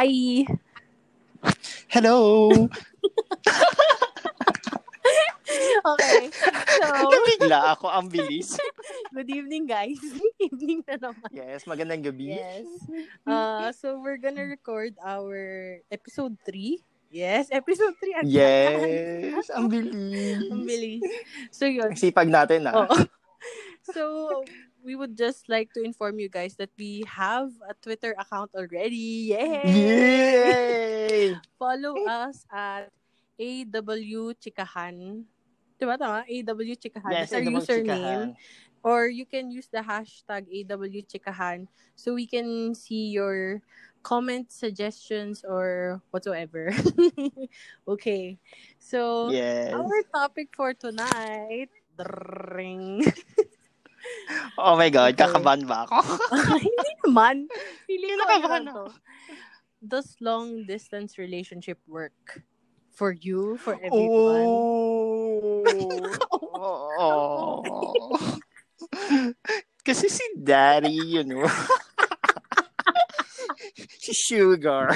Hi! Hello! okay. So, Nabigla ako, ang bilis. good evening, guys. evening na naman. Yes, magandang gabi. Yes. Uh, so, we're gonna record our episode 3. Yes, episode 3 agad. Yes, ang bilis. Ang bilis. So, yun. Sipag natin, ah. Oo. So, we would just like to inform you guys that we have a Twitter account already. Yay! Yay! Follow us at AW Chikahan. Diba tama? AW Chikahan. Yes, That's our AW username. Chikahan. Or you can use the hashtag AW Chikahan so we can see your comments, suggestions, or whatsoever. okay. So, Yes. our topic for tonight. Dring. Oh my God, Okay. Eh. kakabahan ba ako? Hindi naman. Feeling ko Kinakabahan ano to. Does long distance relationship work? For you? For everyone? Oh. oh. Kasi si Daddy, you know. si Sugar.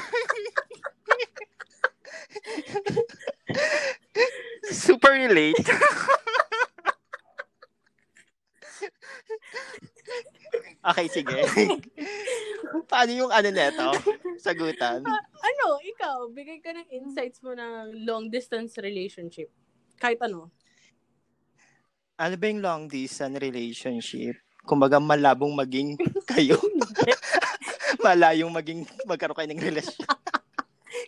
Super relate. Okay, sige. Paano yung ano neto? Sagutan? Ano, ikaw, bigay ka ng insights mo ng long distance relationship. Kahit ano. Ano ba yung long distance relationship? Kumbaga malabong maging kayo. Malayong maging magkaroon kayo ng relasyon.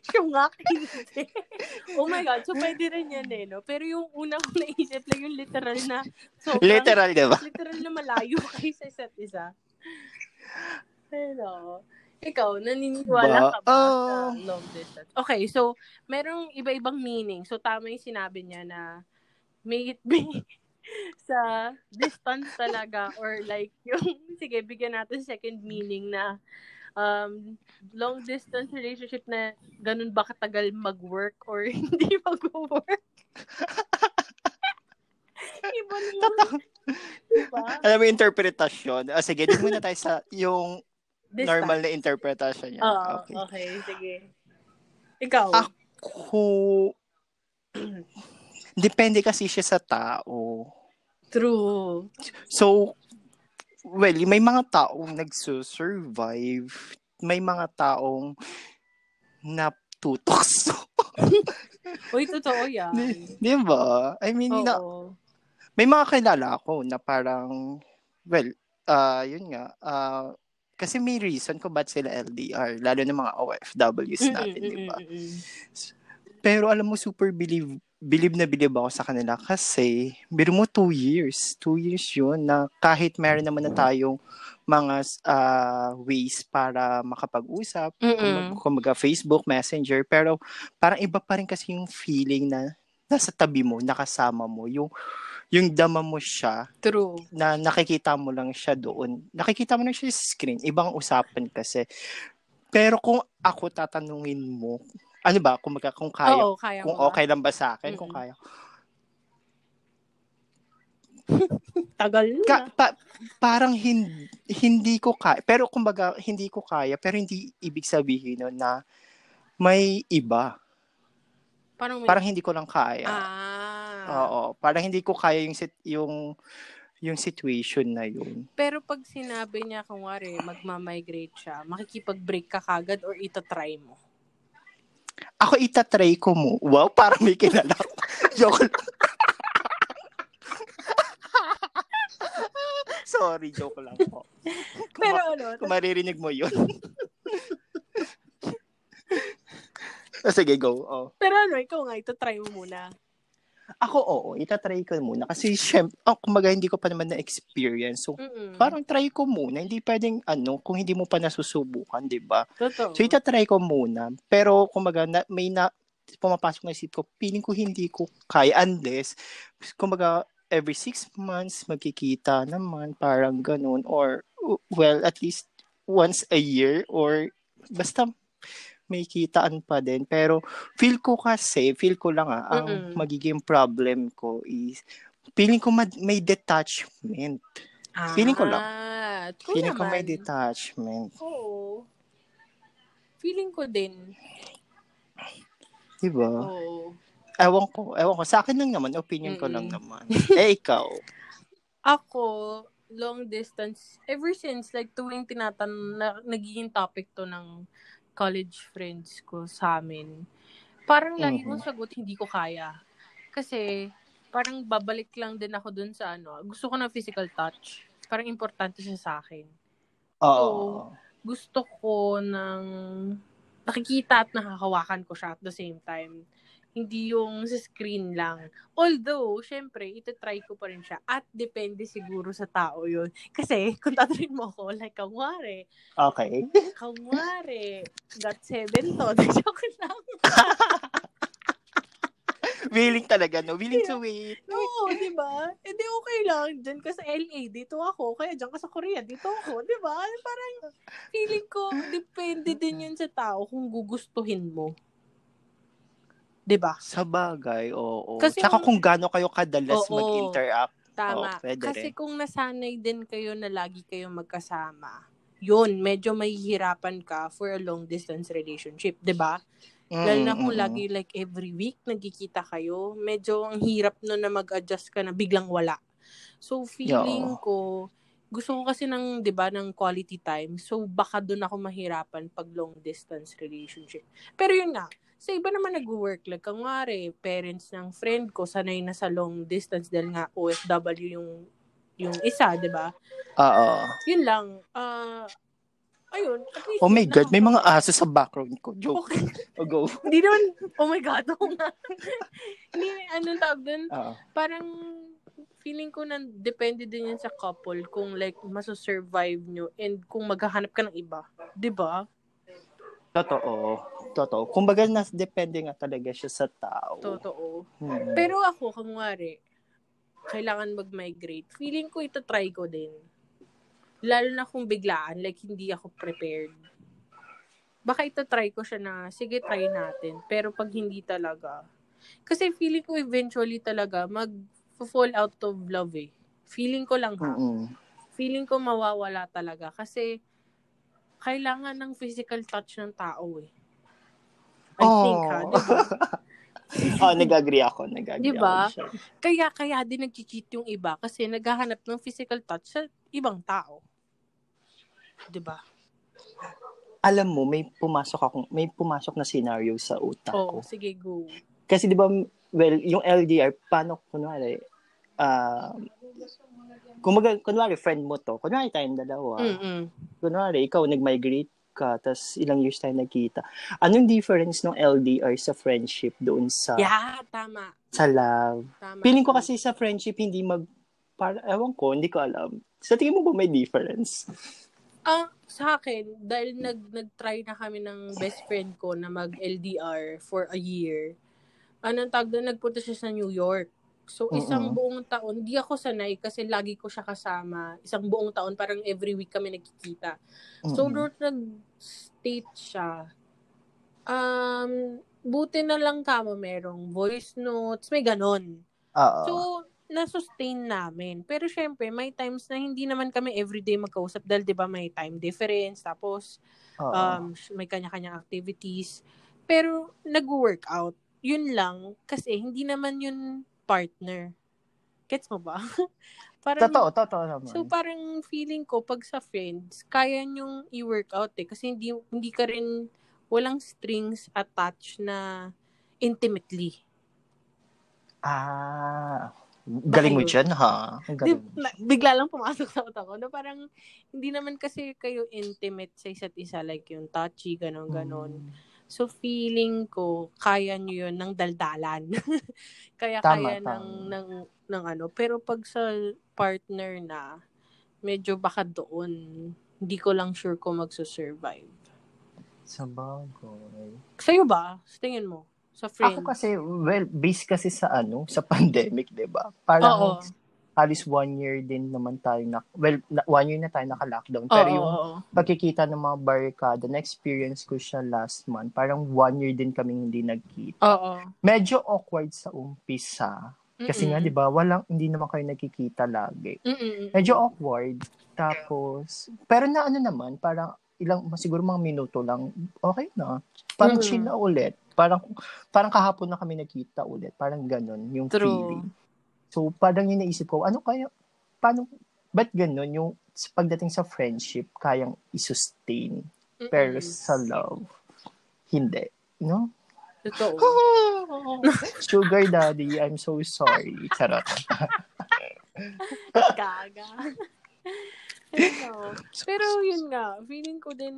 Syungak, hindi. oh my God, so pwede rin yan eh, no? Pero yung unang ko naisip lang yung literal na sobrang, Literal, di ba? literal na malayo kayo sa isa't isa. Pero, ikaw, naniniwala Ba- ka ba sa Oh. long distance? Okay, so, merong iba-ibang meaning. So, tama yung sinabi niya na may it be sa distance talaga or like yung, sige, bigyan natin second meaning na um, long distance relationship na ganun ba katagal mag-work or hindi mag-work? Iba naman. Diba? Alam mo interpretasyon. O sige, di muna tayo sa yung Distance. normal na interpretasyon niya. Oo, okay. okay. sige. Ikaw. Ako, depende kasi siya sa tao. True. So, well, may mga taong nagsusurvive. May mga taong natutok. Uy, totoo yan. di, di ba? I mean, na, Oo. May mga kilala ako na parang, well, ah yun nga, ah kasi may reason kung ba't sila LDR, lalo na mga OFWs natin, di ba? Pero alam mo, super believe, believe na believe ako sa kanila kasi, biro mo two years, two years yun na kahit meron naman na tayong mga ah, ways para makapag-usap, Mm-mm. kung kumbaga Facebook, Messenger, pero parang iba pa rin kasi yung feeling na nasa tabi mo, nakasama mo, yung yung dama mo siya, True. na nakikita mo lang siya doon. Nakikita mo lang siya sa screen. Ibang usapan kasi. Pero kung ako tatanungin mo, ano ba, kung, maga, kung kaya, Oo, kaya kung mo ba? okay lang ba sa akin, kung Mm-mm. kaya. Tagal na. Ka, pa- parang hindi, hindi ko kaya. Pero kumbaga, hindi ko kaya. Pero hindi ibig sabihin nun na may iba. Parang may... Parang hindi ko lang kaya. ah. Oo. Parang hindi ko kaya yung, sit, yung, yung situation na yun. Pero pag sinabi niya, kunwari, magma-migrate siya, makikipag-break ka kagad or itatry mo? Ako itatry ko mo. Wow, parang may kilala. Joke lang. Sorry, joke lang po. Kung, Pero ma- ano, kung maririnig mo yun. Ah, Sige, go. Oh. pero ano, ikaw nga, itatry mo muna. Ako, oo. Itatry ko muna. Kasi, syempre, oh, kumbaga, hindi ko pa naman na-experience. So, Mm-mm. parang try ko muna. Hindi pwedeng, ano, kung hindi mo pa nasusubukan, di ba? Totoo. So, itatry ko muna. Pero, kumbaga, na, may na, pumapasok na isip ko, feeling ko hindi ko kaya unless, kumbaga, every six months, magkikita naman, parang ganun. Or, well, at least once a year or basta may kitaan pa din. Pero, feel ko kasi, feel ko lang ah, ang Mm-mm. magiging problem ko is, feeling ko mad- may detachment. Feeling ko lang. Ah, true Feeling ko naman. may detachment. Oo. Feeling ko din. Diba? Oo. Ewan ko. Ewan ko. Sa akin lang naman. Opinion ko lang Mm-mm. naman. eh, ikaw. Ako, long distance, ever since, like, tuwing tinatan na, nagiging topic to ng college friends ko sa amin, parang lagi Mhm. kong sagot, hindi ko kaya. Kasi, parang babalik lang din ako dun sa ano, gusto ko ng physical touch. Parang importante siya sa akin. Oo. Gusto ko ng nakikita at nakakawakan ko siya at the same time. Hindi yung sa screen lang. Although, syempre, ito-try ko pa rin siya. At depende siguro sa tao yun. Kasi, kung tatanungin mo ako, like, kawari, Okay. kawari, got seven to. Joke lang. Willing talaga, no? Willing to wait. Oo, di ba? Eh, di okay lang. Diyan ka sa LA, dito ako. Kaya diyan ka sa Korea, dito ako. Di ba? Parang, feeling ko, depende din yun sa tao kung gugustuhin mo. Di ba? Sa bagay, oo. Kasi Tsaka kung- gaano kayo kadalas Oo. mag-interact. Tama. Oo, pwede Kasi rin. kung nasanay din kayo na lagi kayong magkasama, yun, medyo mahihirapan ka for a long distance relationship, 'di ba? Lalo na kung Mm, mm, lagi like every week nagkikita kayo, medyo ang hirap no na mag-adjust ka na biglang wala. So feeling Oo. ko gusto ko kasi ng 'di ba ng quality time. So baka doon ako mahirapan pag long distance relationship. Pero yun nga, sa iba naman nag-work like kangwari, parents ng friend ko sanay na sa long distance dahil nga OFW yung yung isa, 'di ba? Oo. Yun lang. Ah ayun, Oh my God, may mga aso sa background ko. Joke. Okay. Oh, go. Hindi naman, oh my God, oo nga. Hindi, anong tawag dun? Parang, feeling ko na depende din yan sa couple kung like, masasurvive nyo and kung maghahanap ka ng iba. 'Di ba? Totoo. Totoo. Kumbaga, nas, depende nga talaga siya sa tao. Totoo. Hmm. Pero ako, kunwari, kailangan mag-migrate. Feeling ko ito try ko din. Lalo na kung biglaan, like hindi ako prepared. Baka ito try ko siya na, sige, try natin. Pero pag hindi talaga, kasi feeling ko eventually talaga mag-fall out of love eh. Feeling ko lang ha. Mm-mm. Feeling ko mawawala talaga kasi kailangan ng physical touch ng tao eh. I Oh. think ha, di ba? oh, nag-agree ako. Nag-agree Diba? ako siya. Kaya kaya din nag-cheat yung iba kasi naghahanap ng physical touch sa ibang tao. 'Di ba? Alam mo, may pumasok akong, may pumasok na scenario sa utak Oo, ko. sige go. Kasi di ba, well, yung LDR, paano, kunwari, ah, kumaga, kunwari, friend mo to, kunwari tayong dalawa, Mm. kunwari, ikaw nag-migrate ka, tas ilang years tayo nagkita. Anong difference ng LDR sa friendship doon sa, Yeah, tama. sa love? Tama. Feeling ko kasi sa friendship, hindi mag, para, ewan ko, hindi ko alam. Sa tingin mo ba may difference? Ah, sa akin, dahil nag, nag-try na kami ng best friend ko na mag-LDR for a year, anong tawag doon, nagpunta siya sa New York. So, isang Mm-mm. buong taon, di ako sanay kasi lagi ko siya kasama. Isang buong taon, parang every week kami nagkikita. So, Mm-mm. nung nag-state siya, um, buti na lang kamo merong voice notes, may ganon. Oo. So, na-sustain namin. Pero syempre, may times na hindi naman kami everyday magkausap dahil 'di ba may time difference tapos Oo. um may kanya-kanyang activities. Pero nag-work out. Yun lang kasi hindi naman yun partner. Gets mo ba? parang totoo, totoo naman. So parang feeling ko pag sa friends, kaya nyong i-work out eh kasi hindi hindi ka rin walang strings attached na intimately. ah, galing mo dyan, ha? Di, na, bigla lang pumasok sa utak ko na parang hindi naman kasi kayo intimate sa isa't isa like yung touchy, ganon ganon. Mm. So feeling ko kaya nyo yun ng daldalan. kaya Tama, kaya tama. ng, ng ng ano, pero pag sa partner na medyo baka doon hindi ko lang sure kung magso-survive. Sa bagay. Sa'yo ba? Sa tingin mo? Sa friend? Ako kasi, well, based kasi sa ano, sa pandemic, di ba? Oo. Halos one year din naman tayo na, well, na, one year na tayo naka-lockdown. Pero Oo, yung pagkikita ng mga barricade, na-experience ko siya last month. Parang one year din kaming hindi nagkita. Oo. Medyo awkward sa umpisa. Kasi nga, Mm-mm. di ba, walang, hindi naman kayo nagkikita lagi. Mm-mm. Medyo awkward. Tapos, pero na ano naman, parang ilang, siguro mga minuto lang, okay na. Parang Mm. chill na ulit. Parang, parang kahapon na kami nakita ulit. Parang ganun, yung True. feeling. So, parang yung naisip ko, ano kaya, paano, ba't ganun yung pagdating sa friendship, kayang isustain. Pero Mm-mm. sa love, hindi. No? Totoo. Sugar daddy, I'm so sorry. Charot. Gaga. Ano. Pero yun nga, feeling ko din,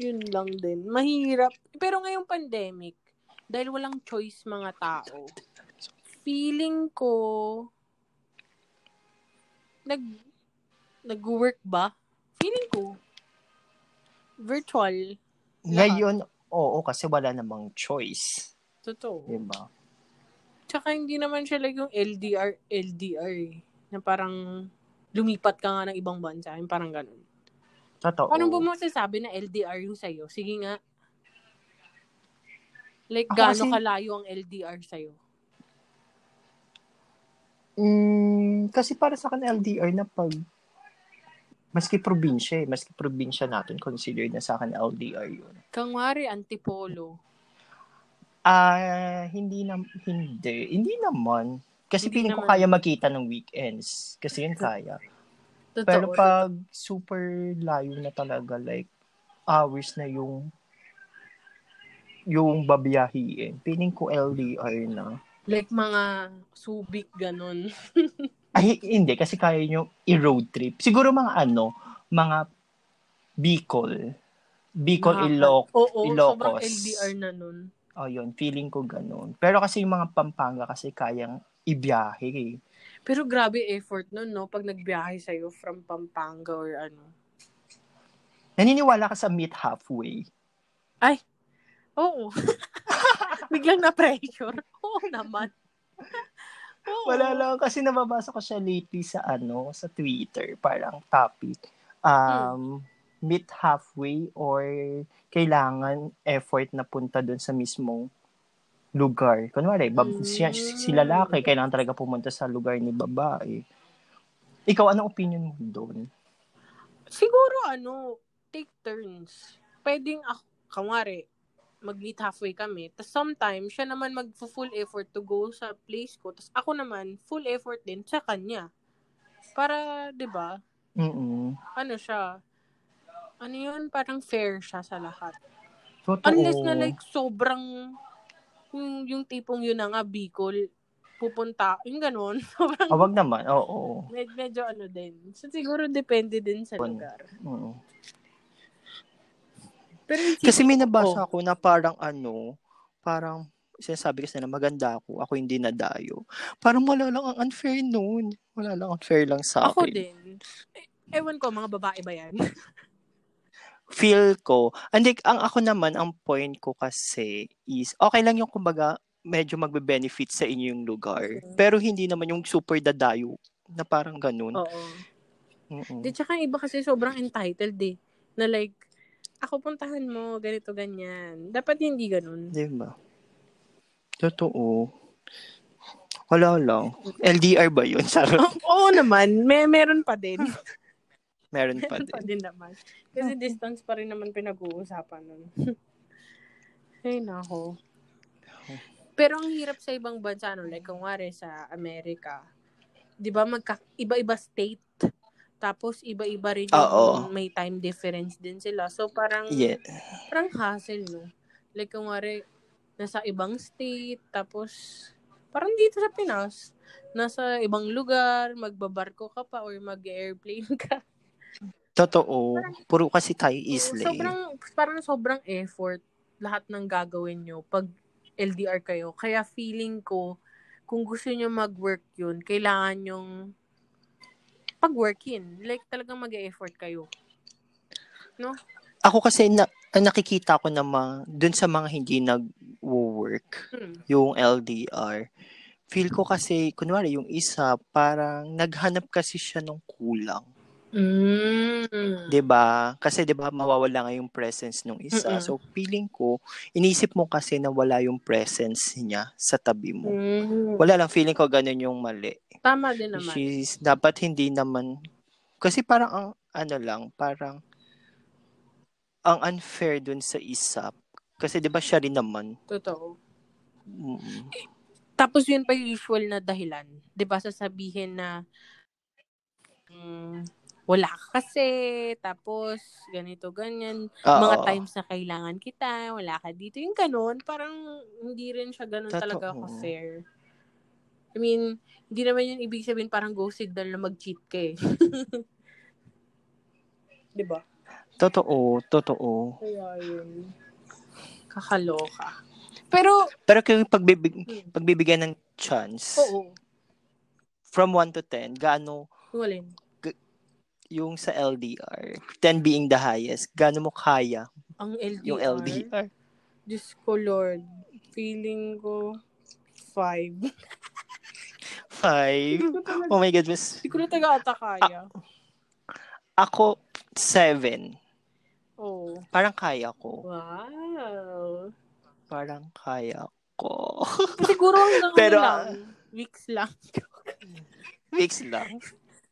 yun lang din. Mahirap. Pero ngayong pandemic, dahil walang choice mga tao, feeling ko, nag, nag-work ba? Feeling ko, virtual. Ngayon, oo, kasi wala namang choice. Totoo. Diba? Tsaka hindi naman siya like yung LDR, LDR eh. Na parang lumipat ka nga ng ibang bansa. Yung parang ganun. Totoo. Paano ba mo masasabi na LDR yung sa'yo? Sige nga. Like, Ako gaano kasi- kalayo ang LDR sa'yo? Mm, kasi para sa akin LDR na pag maski probinsya eh, maski probinsya natin consider na sa akin LDR yun. Kangwari, antipolo. Ah, hindi na hindi, hindi naman. Kasi Hindi feeling ko naman. kaya magkita ng weekends. Kasi yun kaya. Totoo. Pero pag super layo na talaga, like, hours na yung yung babiyahiin, feeling ko LDR na. Like, mga subik, ganun. Ay, hindi. Kasi kaya nyo i-road trip. Siguro mga ano, mga Bicol. Bicol, Nakaka- Iloc. Oo, Ilocos. sobrang LDR na nun. Oh, yun. Feeling ko ganun. Pero kasi yung mga Pampanga kasi kayang ibiyahe eh. Pero grabe effort nun, no? Pag nagbiyahe sa'yo from Pampanga or ano. Naniniwala ka sa meet halfway. Oo. Biglang na-pressure. Oo naman. Oo. Wala lang kasi nababasa ko siya lately sa ano, sa Twitter, parang topic. Um, meet halfway or kailangan effort na punta doon sa mismong lugar. Kunwari, bab- Mm. siya, si lalaki, kailangan talaga pumunta sa lugar ni babae. Ikaw, anong opinion mo doon? Siguro ano, take turns. Pwedeng ako, kamari, mag-meet halfway kami. Tapos sometimes, siya naman mag-full effort to go sa place ko. Tapos ako naman, full effort din sa kanya. Para, di ba, Mm-mm. ano siya, ano yun, parang fair siya sa lahat. Totoo. Unless na like, sobrang, yung, yung tipong yun na nga, Bicol, pupunta, yung ganun, sobrang, Ah, wag naman, oo. med- medyo ano din. So, siguro depende din sa lugar. Mm. Pero yung Kasi may ko- nabasa ako na parang ano, parang sinasabi kasi na maganda ako, ako hindi nadayo. Parang wala lang ang unfair noon. Wala lang unfair lang sa Ako akin. din. Eh, Ewan ko, mga babae ba yan? Feel ko, hindi, ang ako naman, ang point ko kasi is, okay lang yung kumbaga, medyo magbe-benefit sa inyo yung lugar. Mm. Pero hindi naman yung super dadayo na parang ganun. Oo. Mm-mm. Di, tsaka iba kasi sobrang entitled eh. Na like, ako puntahan mo, ganito, ganyan. Dapat hindi ganun. Di ba? Totoo. Wala lang. LDR ba yun? Sarot. Oo oo naman, may meron pa din. Meron pa meron pa din. din naman. Kasi distance pa rin naman pinag-uusapan nun. Ay, nako. Pero ang hirap sa ibang bansa, no? like kung wari sa Amerika, di ba magka, iba-iba state, tapos iba-iba rin yung Oo. may time difference din sila. So parang, Yeah. parang hassle, no? Like kung wari, nasa ibang state, tapos parang dito sa Pinas, nasa ibang lugar, magbabarko ka pa or mag-airplane ka. Totoo. Puro kasi tayo So, isla eh. sobrang, parang sobrang effort lahat ng gagawin nyo pag LDR kayo. Kaya feeling ko, kung gusto nyo mag-work yun, kailangan yung pag-workin. Like, talagang mag-effort kayo. Ako kasi na, ang nakikita ko na mga, dun sa mga hindi nag-work, Hmm. yung LDR, feel ko kasi, kunwari, yung isa, parang naghanap kasi siya ng kulang. Mm. 'Di ba? Kasi 'di ba mawawala nga yung presence ng isa. Mm-mm. So feeling ko, inisip mo kasi na wala yung presence niya sa tabi mo. Mm. Wala lang feeling ko ganun yung mali. Tama din naman. Is dapat hindi naman kasi parang ang ano lang, parang ang unfair dun sa isa. Kasi 'di ba siya rin naman. Totoo. Mm. Tapos yun pa yung usual na dahilan. 'Di ba sasabihin na mm, wala ka kasi, tapos ganito, ganyan. Mga Oo. times na kailangan kita, wala ka dito. Yung ganun, parang hindi rin siya ganun Totoo. talaga ka-fair. I mean, hindi naman yun ibig sabihin parang go signal na mag-cheat ka eh. 'Di ba? Totoo, totoo. Kaya yun. Kakaloka. Pero, Pero kung pagbibig hmm, pagbibigyan ng chance oo. from 1 to 10, gaano Yung alin? yung sa LDR, 10 being the highest, gaano mo kaya Ang LDR. yung LDR? Diyos ko, Lord. Feeling ko, five. 5. Oh my God, mas Hindi ko na taga ata kaya. ako 7. Oo. Parang kaya ko. Wow. Parang kaya ko. Siguro Pero, ano lang. Weeks lang. Mix lang.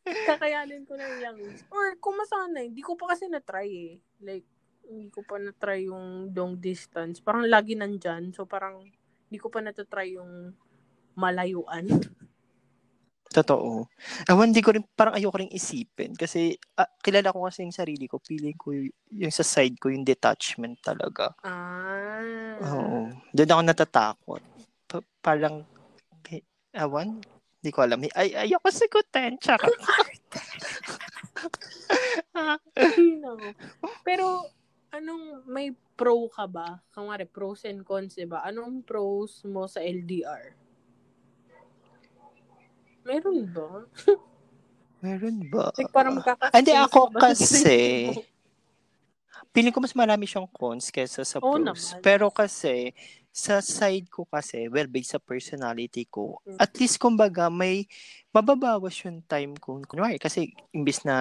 Kakayanin ko na yung weeks. Or kung masanay, hindi ko pa kasi na-try eh. Like, hindi ko pa na-try yung long distance. Parang lagi nandyan. So, parang hindi ko pa na-try yung malayuan. Totoo. Ewan, di ko rin, parang ayoko rin isipin. Kasi, ah, kilala ko kasi yung sarili ko. Feeling ko y- yung sa side ko, yung detachment talaga. Ah. Oo. Doon ako natatakot. Pa- parang, ewan, di ko alam. Ay, ayoko sagutin. Charot. Pero, anong, may pro ka ba? Kamari, pros and cons, diba? Anong pros mo sa LDR? Meron ba? Meron ba? Like, parang Ah, Hindi, ako kasi, Piling ko mas marami siyang cons kaysa sa pros. naman. Pero kasi, sa side ko kasi, well, based sa personality ko, Mm. at least, kumbaga, may mababawas yung time ko. Kunwari, kasi, imbis na,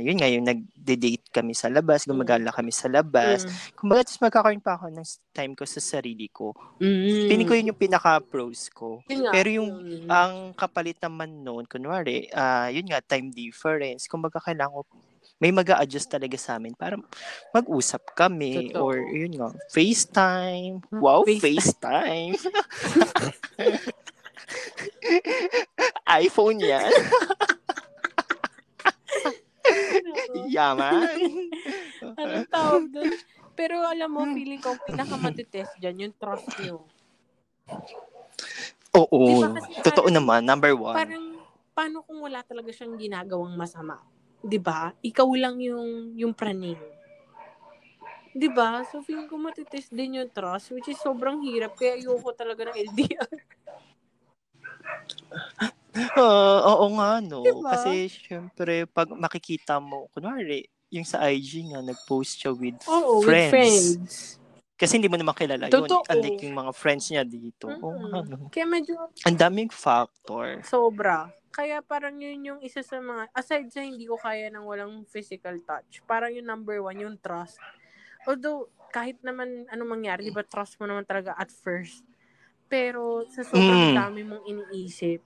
yun nga, yung nag-date kami sa labas, gumagala kami sa labas, Mm. kumbaga, at least magkakaroon pa ako ng time ko sa sarili ko. Mm. Piling ko yun yung pinaka-pros ko. Nga, Pero yung yun. ang kapalit naman noon, kunwari, ah yun nga, time difference. Kumbaga, kailangan ko, may mag adjust talaga sa amin para mag-usap kami. Totoo. Or, yun nga, FaceTime. Wow, FaceTime. FaceTime. iPhone yan. Yaman. Anong tawag doon? Pero alam mo, feeling ko, pinakamatitest dyan, yung trust nyo. Oo. Diba kasi Totoo parang- naman, number one. Parang, paano kung wala talaga siyang ginagawang masama? 'Di ba? Ikaw lang yung, yung praning. 'Di ba? So, feeling ko matitest din yung trust, which is sobrang hirap. Kaya ayoko talaga ng LDR. Ah, oo nga, no. Diba? Kasi, syempre, pag makikita mo, kunwari, yung sa IG nga, nag-post siya with Oo, friends. with friends. Kasi hindi mo naman kilala Totoo. yun. Unlike yung mga friends niya dito. Mm-mm. Oo nga, no. Kaya medyo Ang daming factor. sobra. Kaya parang yun yung isa sa mga, aside sa hindi ko kaya ng walang physical touch, parang yung number one, yung trust. Although, kahit naman ano mangyari, di ba trust mo naman talaga at first. Pero sa sobrang Mm. dami mong iniisip,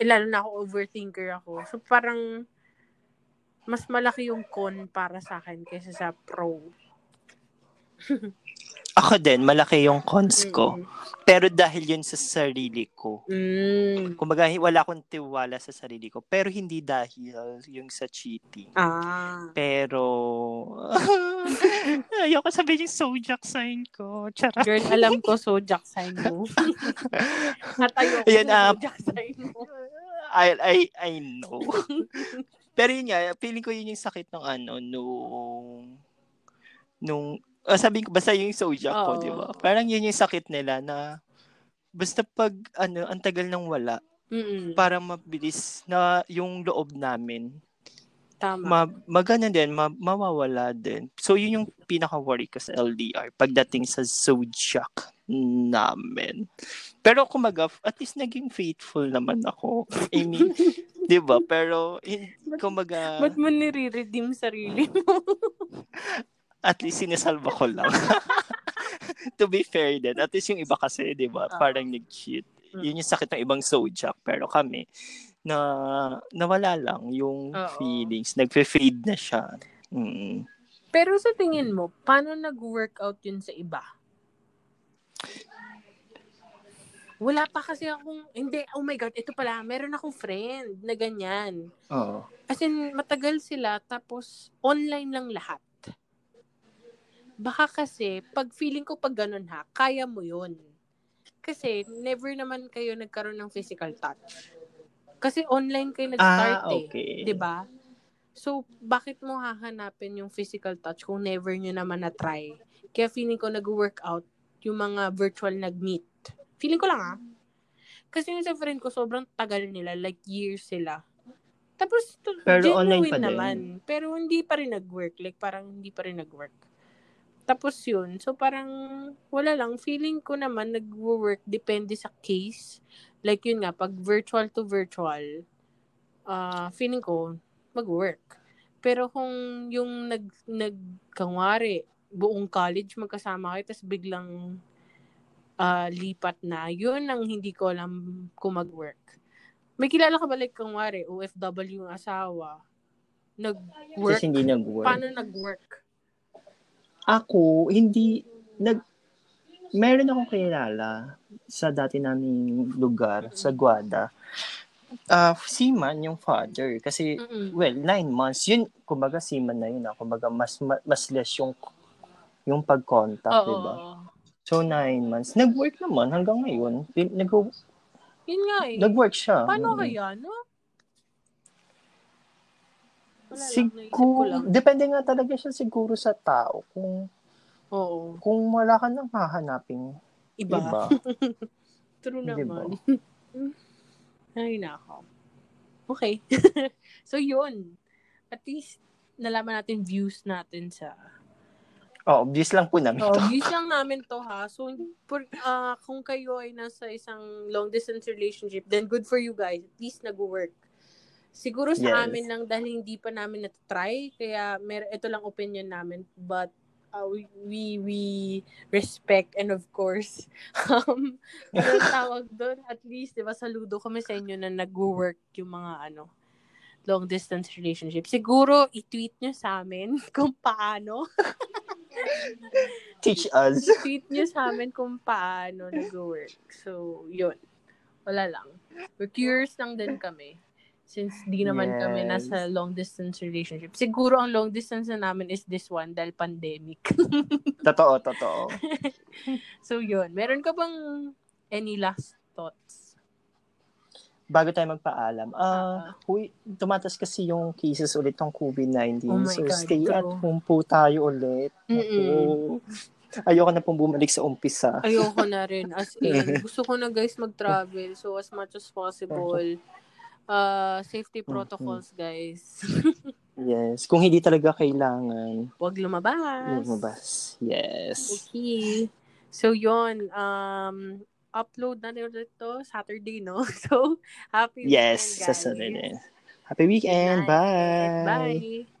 eh, lalo na ako overthinker ako. So parang mas malaki yung con para sa akin kaysa sa pro. Ako din, malaki yung cons ko. Mm. Pero dahil yun sa sarili ko. Mm. Kumbaga, wala akong tiwala sa sarili ko. Pero hindi dahil yung sa cheating. Ah. Pero, ayoko sabihin yung zodiac sign ko. Charot. Girl, alam ko zodiac sign mo. At ayoko Ayan, sa ah, zodiac sign mo. I, I, I know. Pero yun nga, feeling ko yun yung sakit ng ano, nung, nung, ah, sabihin ko, basta yung zodiac ko, di ba? Parang yun yung sakit nila na, basta pag, ano, ang tagal nang wala, Mm-mm. parang mabilis na yung loob namin, Tama. ma, magana din, ma, mawawala din. So, yun yung pinaka-worry ko sa LDR pagdating sa zodiac namin. Pero kumaga, at least naging faithful naman ako. I mean, di ba? Pero, in, kumaga, Ba't mo nire-redeem sarili mo? at least sinasalva ko lang. to be fair din. At least yung iba kasi, di ba? Ah. Parang nag-cheat. Mm. Yun yung sakit ng ibang zodiac. Pero kami, na nawala lang yung Oo. feelings. Nagfe-fade na siya. Mm. Pero sa tingin mo, paano nag-workout yun sa iba? Wala pa kasi akong, hindi, oh my God, ito pala, meron akong friend na ganyan. Oo. As in, matagal sila, tapos online lang lahat. Baka kasi, pag feeling ko pag ganun ha, kaya mo yun. Kasi, never naman kayo nagkaroon ng physical touch. Kasi online kayo nag-start Ah, eh. okay. 'di ba? So, bakit mo hahanapin yung physical touch kung never nyo naman na-try? Kaya feeling ko nag-workout yung mga virtual nag-meet. Feeling ko lang ah. Kasi yung sa friend ko, sobrang tagal nila. Like, years sila. Tapos, to, Pero online pa din. naman. Pero hindi pa rin nag-work. Like, parang hindi pa rin nag-work. Tapos yun. So, parang wala lang. Feeling ko naman nag-work. Depende sa case. Like, yun nga, pag virtual to virtual, ah feeling ko, mag-work. Pero kung yung nag, nag kangwari, buong college magkasama kayo, tapos biglang ah, lipat na, yun ang hindi ko alam kung mag-work. May kilala ka ba like kangwari, OFW yung asawa, nag-work, Kasi hindi nag-work. paano nag-work? Ako, hindi, nag, meron akong kilala sa dati naming lugar, sa Guada. Ah, seaman yung father. Kasi, Mm-mm. well, nine months. Yun, kumbaga seaman na yun. Ah. Kumbaga, mas, ma- mas less yung, yung pag-contact, Oo. diba? So, nine months. Nag-work naman hanggang ngayon. Nag- Yun nga eh. nag-work siya. Paano Mm. kaya, no? Wala Siguro, lang. depende nga talaga siya siguro sa tao. Kung, Oo. kung wala ka nang hahanapin, Iba. iba. True naman. Ay, nako. Okay. so, yun. At least, nalaman natin views natin sa... Oh, obvious lang po namin Oh, to. views lang namin to ha. So, for, ah, kung kayo ay nasa isang long distance relationship, then good for you guys. At least nag-work. Siguro sa Yes. amin lang dahil hindi pa namin na-try, kaya mer ito lang opinion namin. But uh, we, we we respect and of course um ano tawag doon at least 'di ba saludo kami sa inyo na nag-work yung mga ano long distance relationship. Siguro i-tweet nyo sa amin kung paano. Teach us. I-tweet nyo sa amin kung paano nag-work. So, yun. Wala lang. We're curious lang din kami. Since di naman kami Yes. nasa long distance relationship. Siguro ang long distance na namin is this one dahil pandemic. Totoo, totoo. so, yun. Meron ka bang any last thoughts? Bago tayo magpaalam, ah, huy, tumatas kasi yung cases ulit ng COVID-19. Oh so, God, stay true. at home po tayo ulit. Mm-mm. Ayoko na pong bumalik sa umpisa. Ayoko na rin. As in, gusto ko na guys mag-travel. So, as much as possible, uh, safety protocols, guys. Yes. Kung hindi talaga kailangan, Huwag lumabas. lumabas. Yes. Okay. So, yon Um, upload na ulit to Saturday, no? So, happy Yes, weekend, sa guys. Saturday. Happy weekend. Bye. Bye.